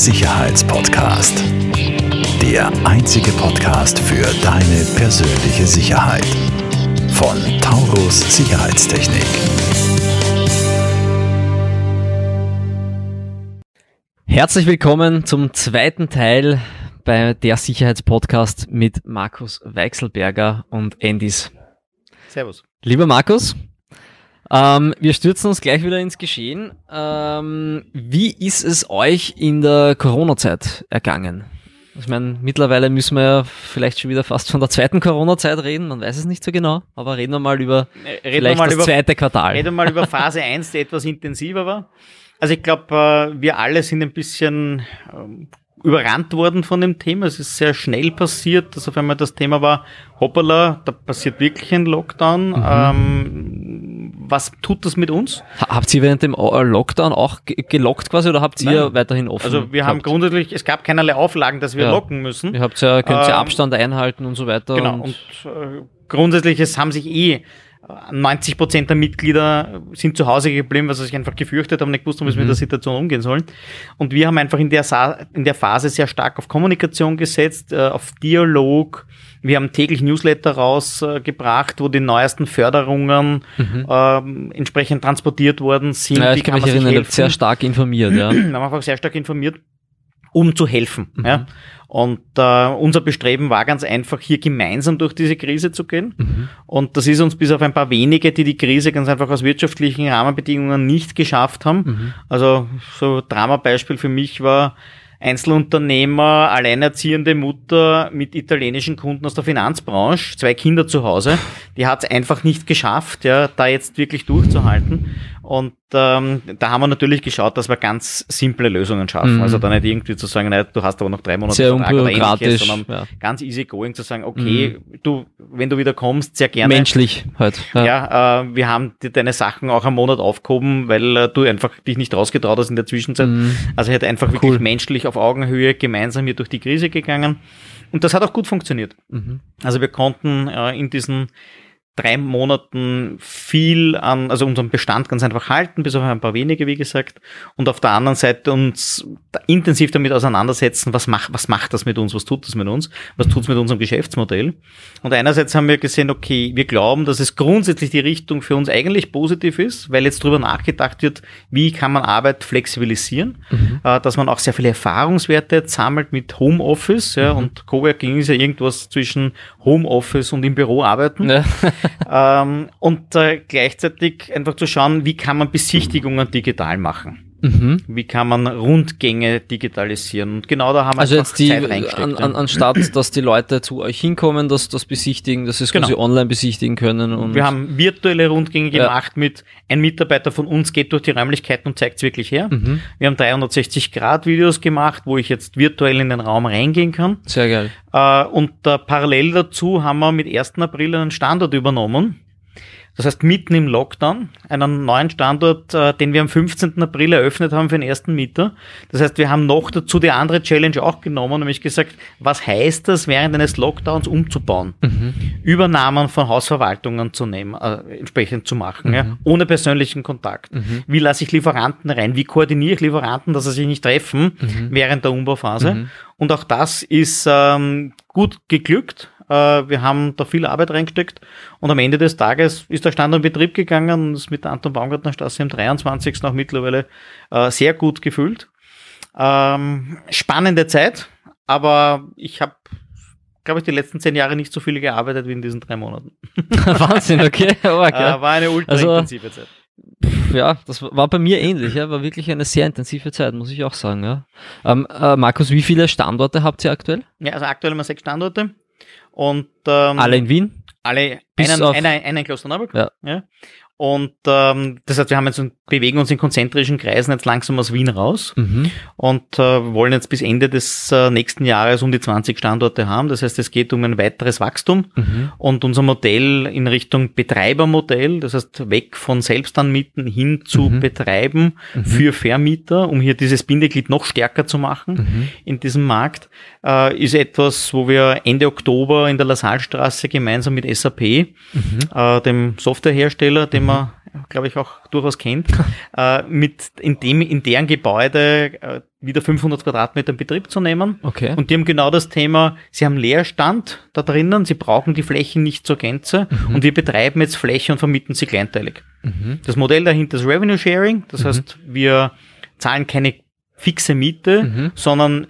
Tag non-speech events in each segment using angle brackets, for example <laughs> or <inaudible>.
Sicherheitspodcast. Der einzige Podcast für deine persönliche Sicherheit. Von Taurus Sicherheitstechnik. Herzlich willkommen zum zweiten Teil bei der Sicherheitspodcast mit Markus Weichselberger und Andys. Servus. Lieber Markus, ähm, wir stürzen uns gleich wieder ins Geschehen. Ähm, wie ist es euch in der Corona-Zeit ergangen? Ich meine, mittlerweile müssen wir ja vielleicht schon wieder fast von der zweiten Corona-Zeit reden, man weiß es nicht so genau, aber reden wir mal über Reden vielleicht mal das über, zweite Quartal. Reden wir mal über Phase 1, die etwas intensiver war. Also ich glaube, wir alle sind ein bisschen ähm, überrannt worden von dem Thema. Es ist sehr schnell passiert, dass auf einmal das Thema war, hoppala, da passiert wirklich ein Lockdown. Mhm. Ähm, was tut das mit uns? Ha- Habt ihr während dem äh, Lockdown auch ge- gelockt quasi oder habt ihr Nein. weiterhin offen? Also wir haben gehabt? grundsätzlich, es gab keinerlei Auflagen, dass wir Ja. locken müssen. Ihr habt ja, könnt ja Ähm, Abstand einhalten und so weiter. Genau. Und, äh, grundsätzlich, es haben sich eh äh, 90 Prozent der Mitglieder sind zu Hause geblieben, weil sie sich einfach gefürchtet haben, nicht gewusst haben, wie sie mit der Situation umgehen sollen. Und wir haben einfach in der, Sa in der Phase sehr stark auf Kommunikation gesetzt, äh, auf Dialog. Wir haben täglich Newsletter rausgebracht, wo die neuesten Förderungen ähm, entsprechend transportiert worden sind. ja, ich kann mich erinnern, habt sehr stark informiert, ja. wir haben einfach sehr stark informiert, um zu helfen. Mhm. Ja. Und äh, unser Bestreben war ganz einfach, hier gemeinsam durch diese Krise zu gehen. Mhm. Und das ist uns bis auf ein paar wenige, die die Krise ganz einfach aus wirtschaftlichen Rahmenbedingungen nicht geschafft haben. Mhm. Also so Dramabeispiel für mich war Einzelunternehmer, alleinerziehende Mutter mit italienischen Kunden aus der Finanzbranche, zwei Kinder zu Hause. Die hat es einfach nicht geschafft, ja, da jetzt wirklich durchzuhalten. Und ähm, da haben wir natürlich geschaut, dass wir ganz simple Lösungen schaffen. Mhm. Also da nicht irgendwie zu sagen, nein, du hast aber noch drei Monate Sehr Vertrag oder ähnliches, sondern ja. ganz easy going zu sagen, okay, du, wenn du wieder kommst, sehr gerne. Menschlich halt. Ja. Ja, äh, wir haben dir deine Sachen auch am Monat aufgehoben, weil äh, du einfach dich nicht rausgetraut hast in der Zwischenzeit. Mhm. Also halt einfach Cool. wirklich menschlich auf Augenhöhe gemeinsam hier durch die Krise gegangen. Und das hat auch gut funktioniert. Mhm. Also wir konnten äh, in diesen drei Monaten viel an, also unseren Bestand ganz einfach halten, bis auf ein paar wenige, wie gesagt. Und auf der anderen Seite uns intensiv damit auseinandersetzen, was macht, was macht das mit uns, was tut das mit uns, was tut es mit unserem Geschäftsmodell. Und einerseits haben wir gesehen, okay, wir glauben, dass es grundsätzlich die Richtung für uns eigentlich positiv ist, weil jetzt drüber nachgedacht wird, wie kann man Arbeit flexibilisieren, äh, dass man auch sehr viele Erfahrungswerte sammelt mit Homeoffice, ja, und Coworking ist ja irgendwas zwischen Homeoffice und im Büro arbeiten Ja. <laughs> <laughs> ähm, und äh, gleichzeitig einfach zu schauen, wie kann man Besichtigungen digital machen. Mhm. Wie kann man Rundgänge digitalisieren? Und genau da haben wir Also jetzt die, an, an, anstatt, <clears throat> dass die Leute zu euch hinkommen, dass das besichtigen, dass sie es Genau. quasi online besichtigen können. Und wir haben virtuelle Rundgänge Ja. gemacht mit, ein Mitarbeiter von uns geht durch die Räumlichkeiten und zeigt es wirklich her. Mhm. Wir haben 360-Grad-Videos gemacht, wo ich jetzt virtuell in den Raum reingehen kann. Sehr geil. Äh, und äh, parallel dazu haben wir mit 1. April einen Standort übernommen. Das heißt, mitten im Lockdown, einen neuen Standort, äh, den wir am 15. April eröffnet haben für den ersten Mieter. Das heißt, wir haben noch dazu die andere Challenge auch genommen, nämlich gesagt, was heißt das, während eines Lockdowns umzubauen? Übernahmen von Hausverwaltungen zu nehmen, äh, entsprechend zu machen, ja, ohne persönlichen Kontakt. Wie lasse ich Lieferanten rein? Wie koordiniere ich Lieferanten, dass sie sich nicht treffen während der Umbauphase? Und auch das ist ähm, gut geglückt. Äh, wir haben da viel Arbeit reingesteckt und am Ende des Tages ist der Standort in Betrieb gegangen und ist mit der Anton Baumgartner Straße im 23. auch mittlerweile äh, sehr gut gefüllt. Ähm, spannende Zeit, aber ich habe, glaube ich, die letzten zehn Jahre nicht so viel gearbeitet wie in diesen drei Monaten. <laughs> Wahnsinn, okay. <laughs> Oh, Äh, okay. war eine ultra Also- intensive Zeit. Ja, das war bei mir ähnlich, ja. War wirklich eine sehr intensive Zeit, muss ich auch sagen, ja. Ähm, äh, Markus, wie viele Standorte habt ihr aktuell? Ja, also aktuell haben wir sechs Standorte und ähm, Alle in Wien? alle Bis einen, auf- einer, einer in Klosterneuburg. Ja. Und ähm, das heißt, wir haben jetzt bewegen uns in konzentrischen Kreisen jetzt langsam aus Wien raus Mhm. und äh, wollen jetzt bis Ende des äh, nächsten Jahres um die 20 Standorte haben. Das heißt, es geht um ein weiteres Wachstum Mhm. und unser Modell in Richtung Betreibermodell, das heißt weg von Selbstanmieten hin zu Mhm. Betreiben für Vermieter, um hier dieses Bindeglied noch stärker zu machen Mhm. in diesem Markt, äh, ist etwas, wo wir Ende Oktober in der Lassalstraße gemeinsam mit SAP, Mhm. äh, dem Softwarehersteller, den wir glaube ich auch durchaus kennt, <laughs> äh, mit in dem in deren Gebäude äh, wieder 500 Quadratmeter in Betrieb zu nehmen. Okay. Und die haben genau das Thema, sie haben Leerstand da drinnen, sie brauchen die Flächen nicht zur Gänze und wir betreiben jetzt Fläche und vermieten sie kleinteilig. Mhm. Das Modell dahinter ist Revenue Sharing, das heißt, wir zahlen keine fixe Miete, Mhm. sondern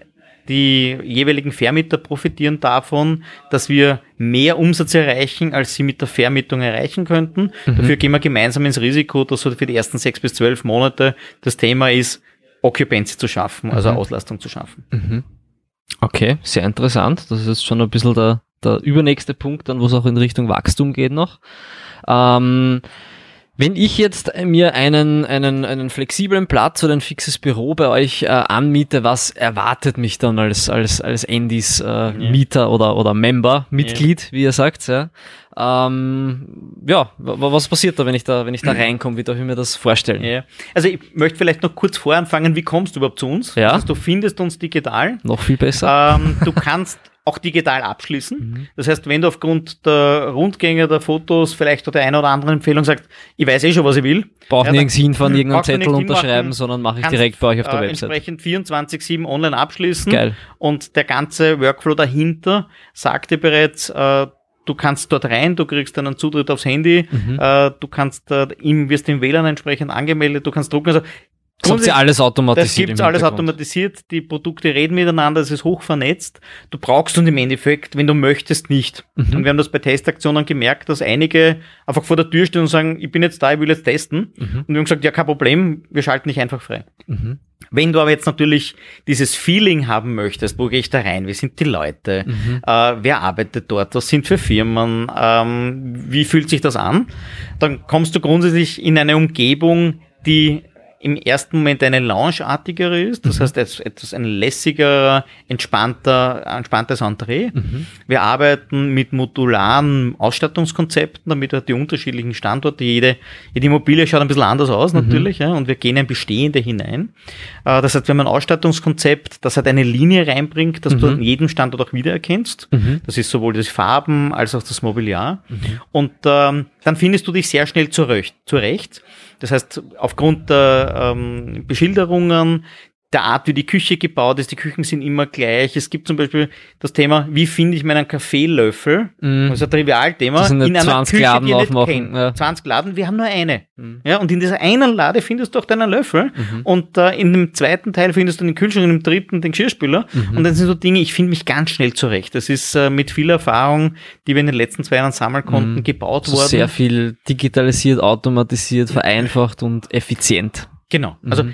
die jeweiligen Vermieter profitieren davon, dass wir mehr Umsatz erreichen, als sie mit der Vermietung erreichen könnten. Mhm. Dafür gehen wir gemeinsam ins Risiko, dass so für die ersten sechs bis zwölf Monate das Thema ist, Occupancy zu schaffen, also Mhm. Auslastung zu schaffen. Mhm. Okay, sehr interessant. Das ist jetzt schon ein bisschen der, der übernächste Punkt, dann wo es auch in Richtung Wachstum geht noch. Ähm, wenn ich jetzt mir einen, einen, einen flexiblen Platz oder ein fixes Büro bei euch äh, anmiete, was erwartet mich dann als, als, als Endis äh, Mieter oder, oder Member, Mitglied, wie ihr sagt, ja? Ähm, ja, wa- wa- was passiert da, wenn ich da, wenn ich da reinkomme? Wie darf ich mir das vorstellen? Ja. Also ich möchte vielleicht noch kurz voranfangen, wie kommst du überhaupt zu uns? Ja. Also du findest uns digital. Noch viel besser? Ähm, du kannst auch digital abschließen. Mhm. Das heißt, wenn du aufgrund der Rundgänge, der Fotos, vielleicht oder eine oder andere Empfehlung sagst, ich weiß eh schon, was ich will. Braucht ja, nirgends dann- hinfahren, irgendeinen Zettel unterschreiben, hinmachen, sondern mache ich direkt bei euch auf der äh, Website. Entsprechend 24-7 online abschließen. Geil. Und der ganze Workflow dahinter sagt dir bereits, äh, du kannst dort rein, du kriegst einen Zutritt aufs Handy, Mhm. äh, du kannst äh, im, wirst im WLAN entsprechend angemeldet, du kannst drucken. Also Das habt ihr alles automatisiert. das gibt's alles automatisiert, die Produkte reden miteinander, es ist hoch vernetzt. Du brauchst und im Endeffekt, wenn du möchtest, nicht. Mhm. Und wir haben das bei Testaktionen gemerkt, dass einige einfach vor der Tür stehen und sagen, ich bin jetzt da, ich will jetzt testen. Mhm. Und wir haben gesagt, ja, kein Problem, wir schalten dich einfach frei. Mhm. Wenn du aber jetzt natürlich dieses Feeling haben möchtest, wo gehe ich da rein, wie sind die Leute, Mhm. äh, wer arbeitet dort, was sind für Firmen, ähm, wie fühlt sich das an, dann kommst du grundsätzlich in eine Umgebung, die im ersten Moment eine Lounge-artigere ist, das heißt etwas, etwas ein lässiger, entspannter, entspanntes Entree. Wir arbeiten mit modularen Ausstattungskonzepten, damit halt die unterschiedlichen Standorte, jede, jede Immobilie schaut ein bisschen anders aus natürlich, ja, und wir gehen in bestehende hinein. Äh, das heißt, wir haben ein Ausstattungskonzept, das halt eine Linie reinbringt, dass du an jedem Standort auch wiedererkennst. Mhm. Das ist sowohl die Farben als auch das Mobiliar. Und ähm, dann findest du dich sehr schnell zurecht. zurecht. Das heißt, aufgrund der ähm, Beschilderungen, der Art, wie die Küche gebaut ist, die Küchen sind immer gleich. Es gibt zum Beispiel das Thema, wie finde ich meinen Kaffeelöffel? Mhm. Das ist ein Trivialthema. Das sind nicht 20 Laden die aufmachen, ja. 20 Laden, wir haben nur eine. Mhm. Ja, und in dieser einen Lade findest du auch deinen Löffel. Und äh, in dem zweiten Teil findest du den Kühlschrank, in dem dritten den Geschirrspüler. Mhm. Und dann sind so Dinge, ich finde mich ganz schnell zurecht. Das ist äh, mit viel Erfahrung, die wir in den letzten zwei Jahren sammeln konnten, gebaut So worden. sehr viel digitalisiert, automatisiert, vereinfacht und effizient. Genau. Also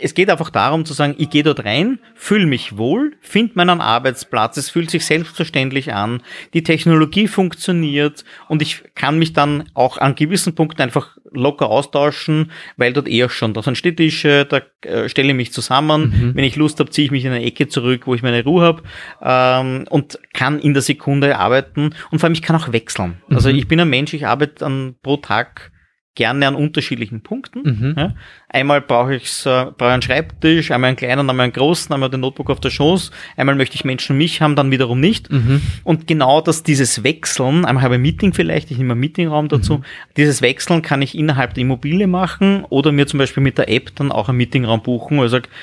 es geht einfach darum zu sagen, ich gehe dort rein, fühle mich wohl, finde meinen Arbeitsplatz, es fühlt sich selbstverständlich an, die Technologie funktioniert und ich kann mich dann auch an gewissen Punkten einfach locker austauschen, weil dort eher schon, da sind Städtische, da äh, stelle ich mich zusammen, wenn ich Lust habe, ziehe ich mich in eine Ecke zurück, wo ich meine Ruhe habe ähm, und kann in der Sekunde arbeiten und vor allem ich kann auch wechseln. Also ich bin ein Mensch, ich arbeite an, pro Tag gerne an unterschiedlichen Punkten. Mhm. Ja. Einmal brauche ich äh, brauche einen Schreibtisch, einmal einen kleinen, einmal einen großen, einmal den Notebook auf der Schoß. Einmal möchte ich Menschen mich haben, dann wiederum nicht. Mhm. Und genau das, dieses Wechseln, einmal habe ich ein Meeting vielleicht, ich nehme einen Meetingraum dazu. Mhm. Dieses Wechseln kann ich innerhalb der Immobilie machen oder mir zum Beispiel mit der App dann auch einen Meetingraum buchen. Also ich sage,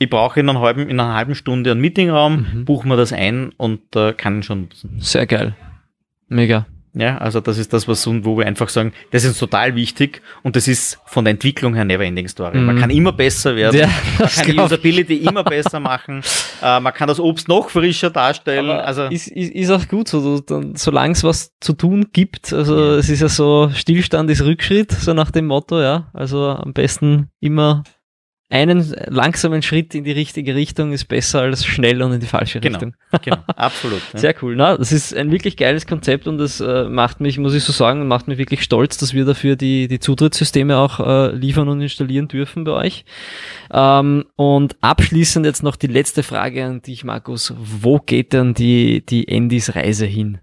ich brauche in, einer halben, in einer halben Stunde einen Meetingraum, Mhm. buchen wir das ein und äh, kann ihn schon nutzen. Sehr geil. Mega. Ja, also das ist das, was wo wir einfach sagen, das ist total wichtig und das ist von der Entwicklung her Neverending Story. Man Mhm. kann immer besser werden, Ja, man kann die. Usability immer besser machen, <laughs> äh, man kann das Obst noch frischer darstellen. Aber also ist, ist, ist auch gut so, dann, solange es was zu tun gibt. Also es ist ja so, Stillstand ist Rückschritt, so nach dem Motto, ja. Also am besten immer einen langsamen Schritt in die richtige Richtung ist besser als schnell und in die falsche Genau. Richtung. <laughs> genau, <laughs> absolut. Ja. Sehr cool. Na, das ist ein wirklich geiles Konzept und das äh, macht mich, muss ich so sagen, macht mich wirklich stolz, dass wir dafür die, die Zutrittssysteme auch äh, liefern und installieren dürfen bei euch. Ähm, und abschließend jetzt noch die letzte Frage an dich, Markus. Wo geht denn die, die Endys Reise hin?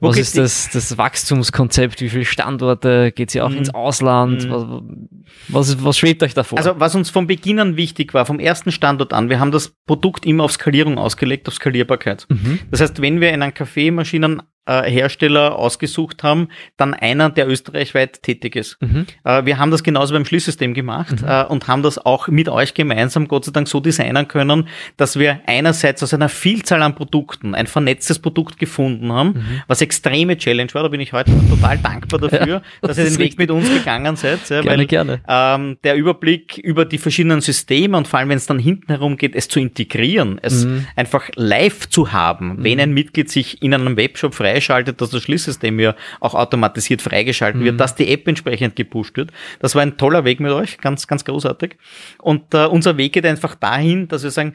Wo Was ist das, das Wachstumskonzept? Wie viele Standorte? Geht sie auch Mhm. ins Ausland? Mhm. Was, was, was schwebt euch davor? Also was uns von Beginn an wichtig war, vom ersten Standort an, wir haben das Produkt immer auf Skalierung ausgelegt, auf Skalierbarkeit. mhm. Das heißt, wenn wir in einem Café Maschinen äh, Hersteller ausgesucht haben, dann einer, der österreichweit tätig ist. Mhm. Äh, wir haben das genauso beim Schließsystem gemacht Mhm. äh, und haben das auch mit euch gemeinsam Gott sei Dank so designen können, dass wir einerseits aus einer Vielzahl an Produkten ein vernetztes Produkt gefunden haben, Mhm. was extreme Challenge war. Da bin ich heute total dankbar dafür, <laughs> dass ihr das den Weg mit uns gegangen seid. Ja, Gerne, weil, gerne. Ähm, der Überblick über die verschiedenen Systeme und vor allem, wenn es dann hinten herum geht, es zu integrieren, es Mhm. einfach live zu haben, wenn ein Mitglied sich in einem Webshop freischaltet, dass das Schließsystem ja auch automatisiert freigeschalten Mhm. wird, dass die App entsprechend gepusht wird. Das war ein toller Weg mit euch, ganz, ganz großartig. Und äh, unser Weg geht einfach dahin, dass wir sagen,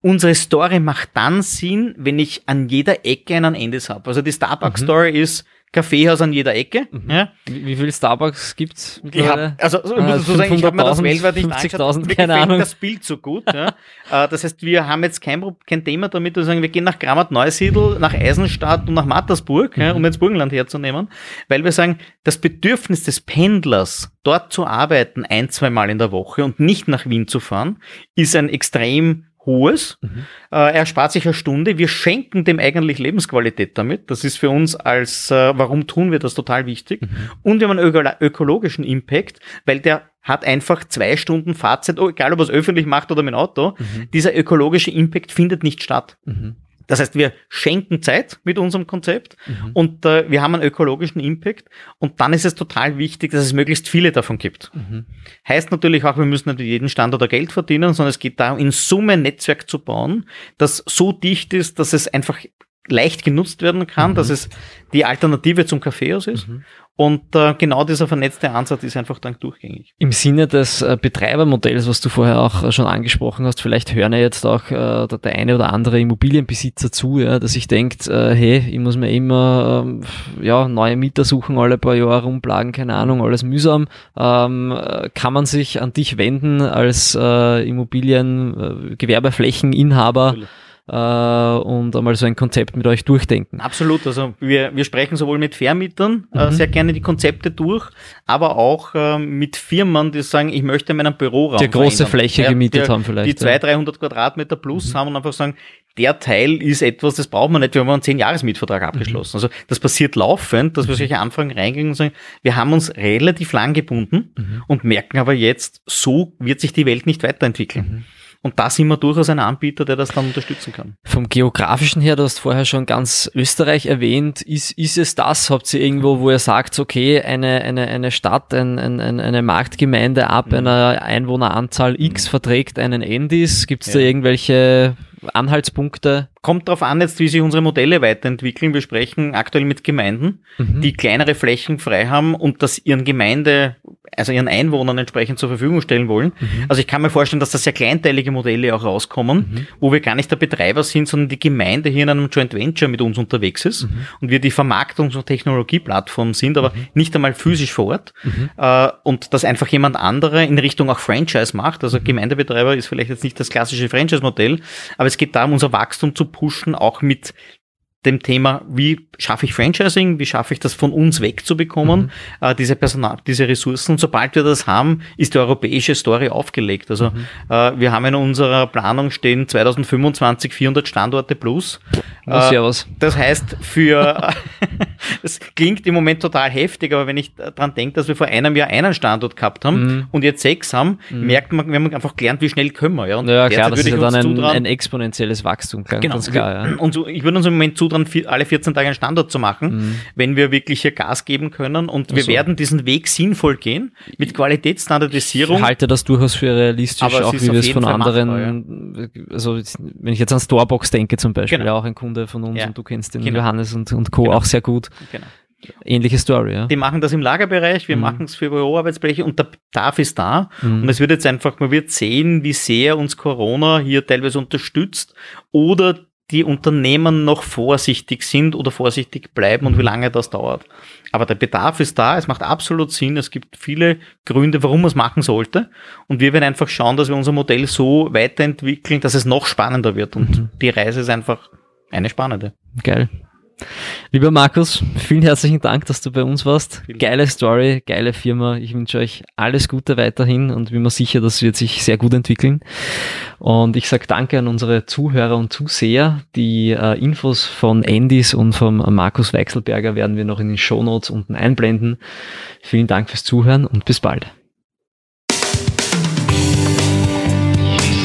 unsere Story macht dann Sinn, wenn ich an jeder Ecke einen Endes habe. Also die Starbucks-Story ist Kaffeehaus an jeder Ecke. Ja? Wie, wie viel Starbucks gibt's Ich mittlerweile? hab, also ich Ah, muss dazu sagen, ich habe mir das 500.000, weltweit nicht 50.000, angeschaut. Mir keine gefällt Ahnung. das Bild so gut. Ja. <laughs> Äh, das heißt, wir haben jetzt kein, kein Thema damit, dass wir sagen, wir gehen nach Grammat-Neusiedl, nach Eisenstadt und nach Mattersburg, Mhm. ja, um jetzt Burgenland herzunehmen, weil wir sagen, das Bedürfnis des Pendlers, dort zu arbeiten, ein, zwei Mal in der Woche und nicht nach Wien zu fahren, ist ein extrem hohes. Mhm. Äh, er spart sich eine Stunde. Wir schenken dem eigentlich Lebensqualität damit. Das ist für uns als, äh, warum tun wir das total wichtig. Mhm. Und wir haben einen öko ökologischen Impact, weil der hat einfach zwei Stunden Fahrzeit, oh, egal ob er es öffentlich macht oder mit dem Auto. Dieser ökologische Impact findet nicht statt. Das heißt, wir schenken Zeit mit unserem Konzept Mhm. und äh, wir haben einen ökologischen Impact und dann ist es total wichtig, dass es möglichst viele davon gibt. Mhm. Heißt natürlich auch, wir müssen nicht jeden Standort Geld verdienen, sondern es geht darum, in Summe ein Netzwerk zu bauen, das so dicht ist, dass es einfach leicht genutzt werden kann, dass es die Alternative zum Kaffeehaus ist. Und äh, genau dieser vernetzte Ansatz ist einfach dann durchgängig. Im Sinne des äh, Betreibermodells, was du vorher auch äh, schon angesprochen hast, vielleicht hören ja jetzt auch äh, der, der eine oder andere Immobilienbesitzer zu, ja, dass sich denkt, äh, hey, ich muss mir immer ähm, ja, neue Mieter suchen, alle paar Jahre rumplagen, keine Ahnung, alles mühsam. Ähm, äh, kann man sich an dich wenden als Immobilien, Gewerbeflächeninhaber Natürlich. Äh, und einmal so ein Konzept mit euch durchdenken? Absolut. Also wir, wir sprechen sowohl mit Vermietern äh, Mhm. sehr gerne die Konzepte durch, aber auch ähm, mit Firmen, die sagen, ich möchte meinen Büroraum Die große verändern. Fläche gemietet die, haben vielleicht, Die ja. 200, 300 Quadratmeter plus haben und einfach sagen, der Teil ist etwas, das braucht man nicht, wir haben einen 10-Jahres-Mietvertrag abgeschlossen. Also das passiert laufend, dass wir solche Anfragen reingehen und sagen, wir haben uns relativ lang gebunden und merken aber jetzt, so wird sich die Welt nicht weiterentwickeln. Und da sind wir durchaus ein Anbieter, der das dann unterstützen kann. Vom geografischen her, du hast vorher schon ganz Österreich erwähnt, ist, ist es das? Habt ihr irgendwo, wo ihr sagt, okay, eine, eine, eine Stadt, ein, ein, ein- eine Marktgemeinde ab Mhm. einer Einwohneranzahl X verträgt einen Endis? Gibt es da Ja. irgendwelche Anhaltspunkte? Kommt darauf an, jetzt, wie sich unsere Modelle weiterentwickeln. Wir sprechen aktuell mit Gemeinden, Mhm. die kleinere Flächen frei haben und das ihren Gemeinde, also ihren Einwohnern entsprechend zur Verfügung stellen wollen. Mhm. Also ich kann mir vorstellen, dass da sehr kleinteilige Modelle auch rauskommen, wo wir gar nicht der Betreiber sind, sondern die Gemeinde hier in einem Joint Venture mit uns unterwegs ist Mhm. und wir die Vermarktungs- und Technologieplattform sind, aber nicht einmal physisch vor Ort Mhm. äh, und dass einfach jemand andere in Richtung auch Franchise macht. Mhm. Also Gemeindebetreiber ist vielleicht jetzt nicht das klassische Franchise-Modell, aber es geht darum, unser Wachstum zu pushen, auch mit dem Thema, wie schaffe ich Franchising, wie schaffe ich das von uns wegzubekommen, äh, diese Personal, diese Ressourcen. Und sobald wir das haben, ist die europäische Story aufgelegt. Also äh, wir haben in unserer Planung stehen 2025 400 Standorte plus. Oh, servus. Das heißt, für <laughs> das klingt im Moment total heftig, aber wenn ich dran denke, dass wir vor einem Jahr einen Standort gehabt haben Mhm. und jetzt sechs haben, merkt man, wir haben einfach gelernt, wie schnell können wir. Ja, und Ja, klar, das ist ja dann ein, ein exponentielles Wachstum, klar, Genau. ganz klar. Ja. Und so, ich würde uns im Moment zutrauen, vi- alle 14 Tage einen Standort zu machen, wenn wir wirklich hier Gas geben können. Und wir Mhm. so. werden diesen Weg sinnvoll gehen, mit Ich Qualitätsstandardisierung. halte das durchaus für realistisch, Aber auch wie wir es von Fall anderen, also jetzt, wenn ich jetzt an Starbucks denke zum Beispiel, Genau. ja auch ein Kunde von uns Ja. und du kennst den Genau. Johannes und, und Co. Genau. auch sehr gut. Genau. Ähnliche Story, ja. Die machen das im Lagerbereich, Mhm. wir machen es für Büroarbeitsplätze und der Bedarf ist da. Und es wird jetzt einfach, man wird sehen, wie sehr uns Corona hier teilweise unterstützt oder die Unternehmen noch vorsichtig sind oder vorsichtig bleiben Mhm. und wie lange das dauert. Aber der Bedarf ist da, es macht absolut Sinn, es gibt viele Gründe, warum man es machen sollte. Und wir werden einfach schauen, dass wir unser Modell so weiterentwickeln, dass es noch spannender wird. Und Mhm. die Reise ist einfach eine spannende. Geil. Lieber Markus, vielen herzlichen Dank, dass du bei uns warst. Vielen geile Story, geile Firma. Ich wünsche euch alles Gute weiterhin und bin mir sicher, das wird sich sehr gut entwickeln. Und ich sage danke an unsere Zuhörer und Zuseher. Die äh, Infos von Andys und vom Markus Weichselberger werden wir noch in den Show Notes unten einblenden. Vielen Dank fürs Zuhören und bis bald.